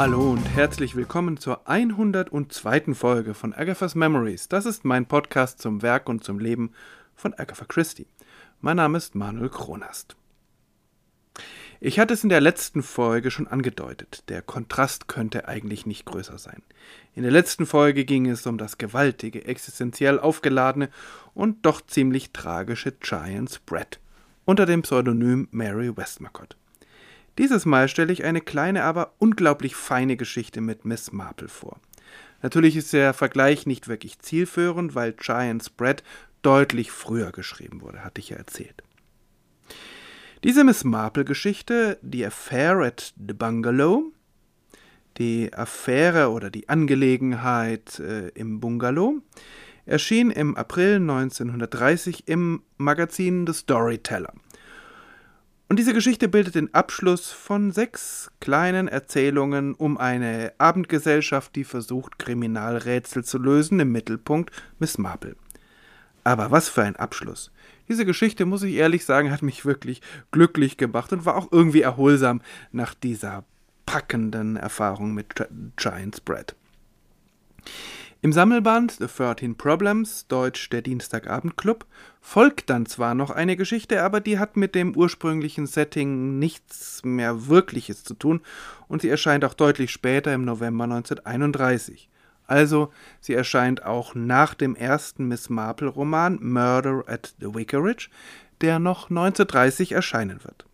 Hallo und herzlich willkommen zur 102. Folge von Agatha's Memories. Das ist mein Podcast zum Werk und zum Leben von Agatha Christie. Mein Name ist Manuel Kronast. Ich hatte es in der letzten Folge schon angedeutet, der Kontrast könnte eigentlich nicht größer sein. In der letzten Folge ging es um das gewaltige, existenziell aufgeladene und doch ziemlich tragische Giant's Brett unter dem Pseudonym Mary Westmacott. Dieses Mal stelle ich eine kleine, aber unglaublich feine Geschichte mit Miss Marple vor. Natürlich ist der Vergleich nicht wirklich zielführend, weil Giant's Bread deutlich früher geschrieben wurde, hatte ich ja erzählt. Diese Miss Marple-Geschichte, die Affair at the Bungalow, die Affäre oder die Angelegenheit äh, im Bungalow, erschien im April 1930 im Magazin The Storyteller. Und diese Geschichte bildet den Abschluss von sechs kleinen Erzählungen um eine Abendgesellschaft, die versucht, Kriminalrätsel zu lösen, im Mittelpunkt Miss Marple. Aber was für ein Abschluss. Diese Geschichte, muss ich ehrlich sagen, hat mich wirklich glücklich gemacht und war auch irgendwie erholsam nach dieser packenden Erfahrung mit Giant's Bread. Im Sammelband The 13 Problems, Deutsch der Dienstagabendclub, folgt dann zwar noch eine Geschichte, aber die hat mit dem ursprünglichen Setting nichts mehr Wirkliches zu tun und sie erscheint auch deutlich später im November 1931. Also, sie erscheint auch nach dem ersten Miss Marple-Roman Murder at the Vicarage, der noch 1930 erscheinen wird.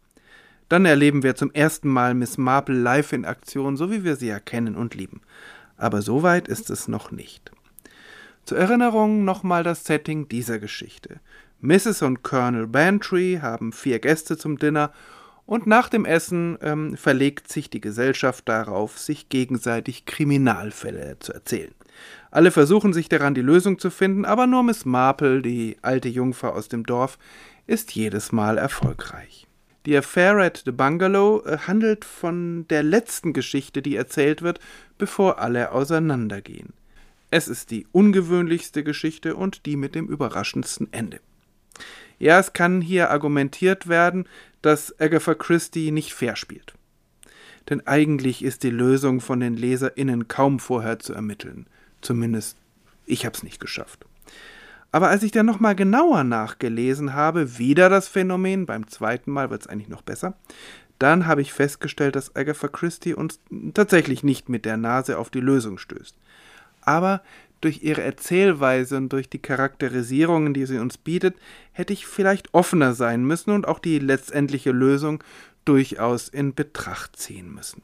Dann erleben wir zum ersten Mal Miss Marple live in Aktion, so wie wir sie erkennen und lieben aber so weit ist es noch nicht. Zur Erinnerung nochmal das Setting dieser Geschichte. Mrs. und Colonel Bantry haben vier Gäste zum Dinner und nach dem Essen ähm, verlegt sich die Gesellschaft darauf, sich gegenseitig Kriminalfälle zu erzählen. Alle versuchen sich daran, die Lösung zu finden, aber nur Miss Marple, die alte Jungfer aus dem Dorf, ist jedes Mal erfolgreich. Die Affair at the Bungalow äh, handelt von der letzten Geschichte, die erzählt wird, bevor alle auseinandergehen. Es ist die ungewöhnlichste Geschichte und die mit dem überraschendsten Ende. Ja, es kann hier argumentiert werden, dass Agatha Christie nicht fair spielt. Denn eigentlich ist die Lösung von den LeserInnen kaum vorher zu ermitteln. Zumindest ich hab's nicht geschafft. Aber als ich dann nochmal genauer nachgelesen habe, wieder das Phänomen, beim zweiten Mal wird es eigentlich noch besser, dann habe ich festgestellt, dass Agatha Christie uns tatsächlich nicht mit der Nase auf die Lösung stößt. Aber durch ihre Erzählweise und durch die Charakterisierungen, die sie uns bietet, hätte ich vielleicht offener sein müssen und auch die letztendliche Lösung durchaus in Betracht ziehen müssen.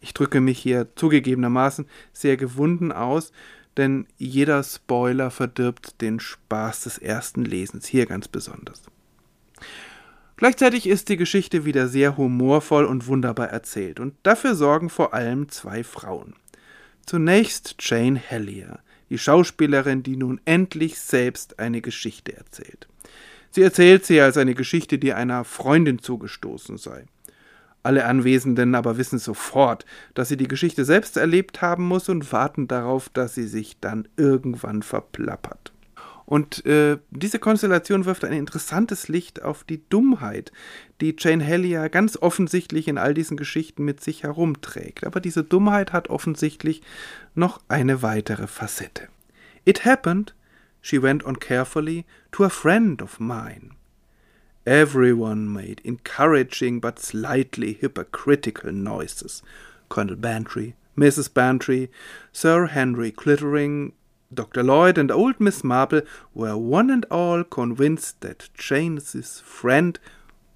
Ich drücke mich hier zugegebenermaßen sehr gewunden aus, denn jeder Spoiler verdirbt den Spaß des ersten Lesens, hier ganz besonders. Gleichzeitig ist die Geschichte wieder sehr humorvoll und wunderbar erzählt, und dafür sorgen vor allem zwei Frauen. Zunächst Jane Hellier, die Schauspielerin, die nun endlich selbst eine Geschichte erzählt. Sie erzählt sie als eine Geschichte, die einer Freundin zugestoßen sei. Alle Anwesenden aber wissen sofort, dass sie die Geschichte selbst erlebt haben muss und warten darauf, dass sie sich dann irgendwann verplappert. Und äh, diese Konstellation wirft ein interessantes Licht auf die Dummheit, die Jane Hellier ganz offensichtlich in all diesen Geschichten mit sich herumträgt. Aber diese Dummheit hat offensichtlich noch eine weitere Facette. It happened, she went on carefully, to a friend of mine. Everyone made encouraging but slightly hypocritical noises. Colonel Bantry, Mrs. Bantry, Sir Henry Clittering, Dr. Lloyd, and old Miss Marple were one and all convinced that Jane's friend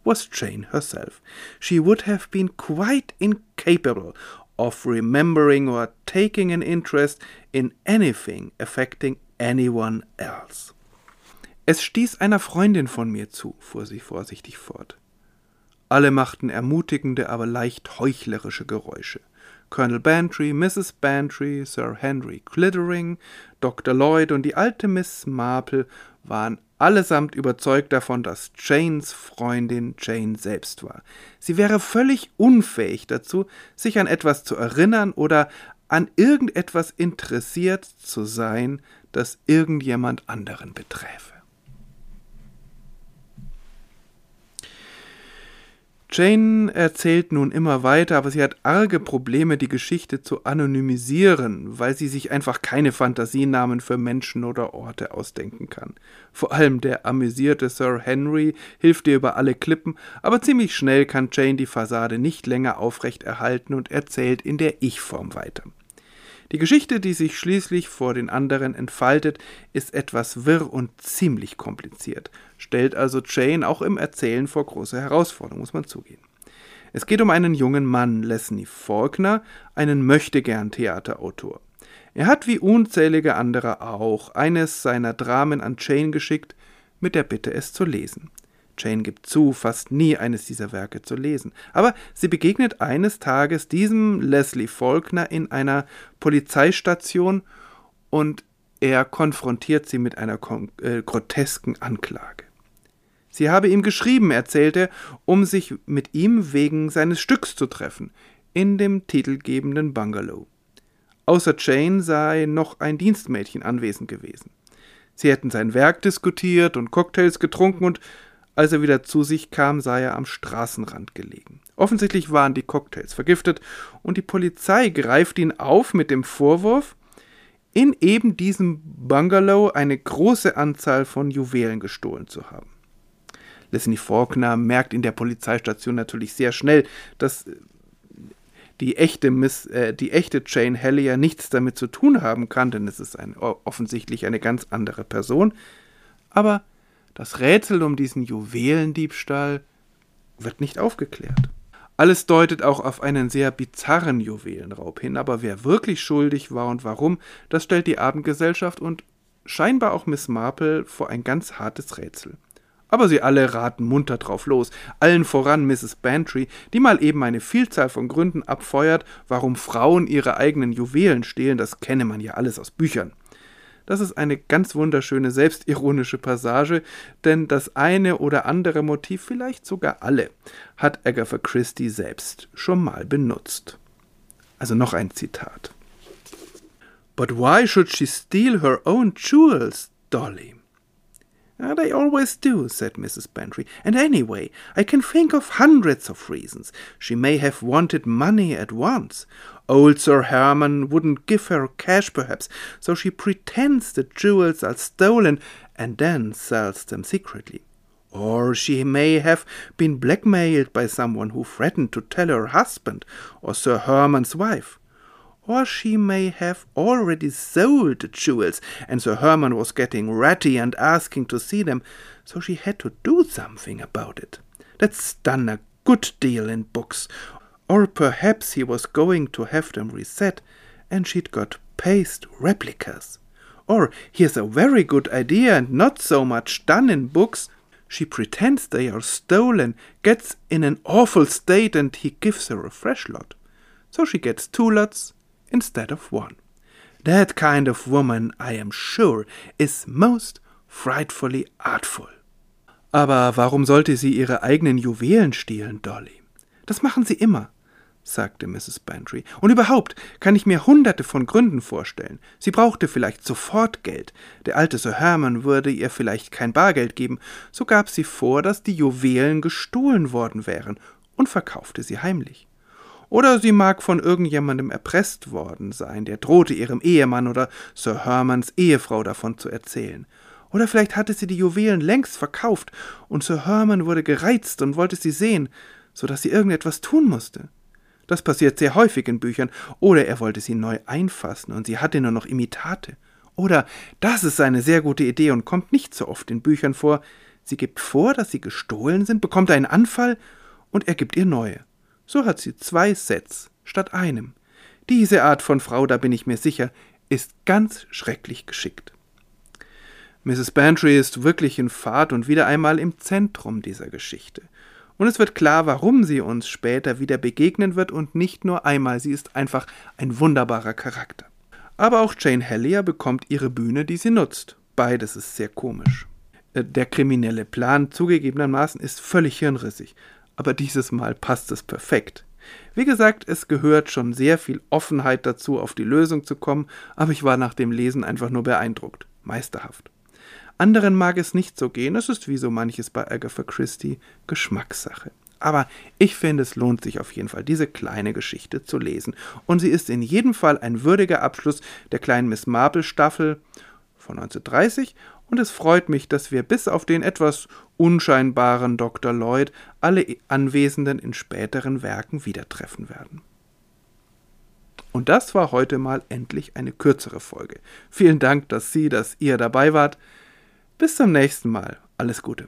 was Jane herself. She would have been quite incapable of remembering or taking an interest in anything affecting anyone else. Es stieß einer Freundin von mir zu, fuhr sie vorsichtig fort. Alle machten ermutigende, aber leicht heuchlerische Geräusche. Colonel Bantry, Mrs. Bantry, Sir Henry Clittering, Dr. Lloyd und die alte Miss Marple waren allesamt überzeugt davon, dass Janes Freundin Jane selbst war. Sie wäre völlig unfähig dazu, sich an etwas zu erinnern oder an irgendetwas interessiert zu sein, das irgendjemand anderen beträfe. Jane erzählt nun immer weiter, aber sie hat arge Probleme, die Geschichte zu anonymisieren, weil sie sich einfach keine Fantasienamen für Menschen oder Orte ausdenken kann. Vor allem der amüsierte Sir Henry hilft ihr über alle Klippen, aber ziemlich schnell kann Jane die Fassade nicht länger aufrecht erhalten und erzählt in der Ich-Form weiter. Die Geschichte, die sich schließlich vor den anderen entfaltet, ist etwas wirr und ziemlich kompliziert, stellt also Jane auch im Erzählen vor große Herausforderungen, muss man zugehen. Es geht um einen jungen Mann, Leslie Faulkner, einen Möchtegern-Theaterautor. Er hat wie unzählige andere auch eines seiner Dramen an Jane geschickt, mit der Bitte, es zu lesen. Jane gibt zu, fast nie eines dieser Werke zu lesen. Aber sie begegnet eines Tages diesem Leslie Faulkner in einer Polizeistation und er konfrontiert sie mit einer äh, grotesken Anklage. Sie habe ihm geschrieben, erzählt er, um sich mit ihm wegen seines Stücks zu treffen, in dem titelgebenden Bungalow. Außer Jane sei noch ein Dienstmädchen anwesend gewesen. Sie hätten sein Werk diskutiert und Cocktails getrunken und als er wieder zu sich kam, sah er am Straßenrand gelegen. Offensichtlich waren die Cocktails vergiftet und die Polizei greift ihn auf mit dem Vorwurf, in eben diesem Bungalow eine große Anzahl von Juwelen gestohlen zu haben. Leslie Faulkner merkt in der Polizeistation natürlich sehr schnell, dass die echte, Miss, äh, die echte Jane Hellier nichts damit zu tun haben kann, denn es ist ein, offensichtlich eine ganz andere Person. Aber das Rätsel um diesen Juwelendiebstahl wird nicht aufgeklärt. Alles deutet auch auf einen sehr bizarren Juwelenraub hin, aber wer wirklich schuldig war und warum, das stellt die Abendgesellschaft und scheinbar auch Miss Marple vor ein ganz hartes Rätsel. Aber sie alle raten munter drauf los, allen voran Mrs. Bantry, die mal eben eine Vielzahl von Gründen abfeuert, warum Frauen ihre eigenen Juwelen stehlen, das kenne man ja alles aus Büchern. Das ist eine ganz wunderschöne selbstironische Passage, denn das eine oder andere Motiv, vielleicht sogar alle, hat Agatha Christie selbst schon mal benutzt. Also noch ein Zitat. But why should she steal her own jewels, Dolly? They always do, said Mrs. Bantry. And anyway, I can think of hundreds of reasons. She may have wanted money at once. Old Sir Herman wouldn't give her cash, perhaps, so she pretends the jewels are stolen and then sells them secretly. Or she may have been blackmailed by someone who threatened to tell her husband or Sir Herman's wife or she may have already sold the jewels, and Sir Herman was getting ratty and asking to see them, so she had to do something about it. That's done a good deal in books. Or perhaps he was going to have them reset, and she'd got paste replicas. Or here's a very good idea and not so much done in books. She pretends they are stolen, gets in an awful state, and he gives her a fresh lot. So she gets two lots, instead of one. That kind of woman, I am sure, is most frightfully artful. Aber warum sollte sie ihre eigenen Juwelen stehlen, Dolly? Das machen sie immer, sagte Mrs. Bantry. Und überhaupt kann ich mir hunderte von Gründen vorstellen. Sie brauchte vielleicht sofort Geld. Der alte Sir Herman würde ihr vielleicht kein Bargeld geben. So gab sie vor, dass die Juwelen gestohlen worden wären und verkaufte sie heimlich. Oder sie mag von irgendjemandem erpresst worden sein, der drohte ihrem Ehemann oder Sir Hermans Ehefrau davon zu erzählen. Oder vielleicht hatte sie die Juwelen längst verkauft und Sir Herman wurde gereizt und wollte sie sehen, so dass sie irgendetwas tun musste. Das passiert sehr häufig in Büchern. Oder er wollte sie neu einfassen und sie hatte nur noch Imitate. Oder, das ist eine sehr gute Idee und kommt nicht so oft in Büchern vor, sie gibt vor, dass sie gestohlen sind, bekommt einen Anfall und er gibt ihr neue. So hat sie zwei Sets statt einem. Diese Art von Frau, da bin ich mir sicher, ist ganz schrecklich geschickt. Mrs. Bantry ist wirklich in Fahrt und wieder einmal im Zentrum dieser Geschichte. Und es wird klar, warum sie uns später wieder begegnen wird und nicht nur einmal, sie ist einfach ein wunderbarer Charakter. Aber auch Jane Hellier bekommt ihre Bühne, die sie nutzt. Beides ist sehr komisch. Äh, der kriminelle Plan zugegebenermaßen ist völlig hirnrissig aber dieses Mal passt es perfekt. Wie gesagt, es gehört schon sehr viel Offenheit dazu, auf die Lösung zu kommen, aber ich war nach dem Lesen einfach nur beeindruckt. Meisterhaft. Anderen mag es nicht so gehen, es ist wie so manches bei Agatha Christie Geschmackssache. Aber ich finde, es lohnt sich auf jeden Fall, diese kleine Geschichte zu lesen. Und sie ist in jedem Fall ein würdiger Abschluss der kleinen Miss Marple Staffel von 1930 und es freut mich, dass wir bis auf den etwas unscheinbaren Dr. Lloyd alle Anwesenden in späteren Werken wieder treffen werden. Und das war heute mal endlich eine kürzere Folge. Vielen Dank, dass Sie, dass ihr dabei wart. Bis zum nächsten Mal. Alles Gute.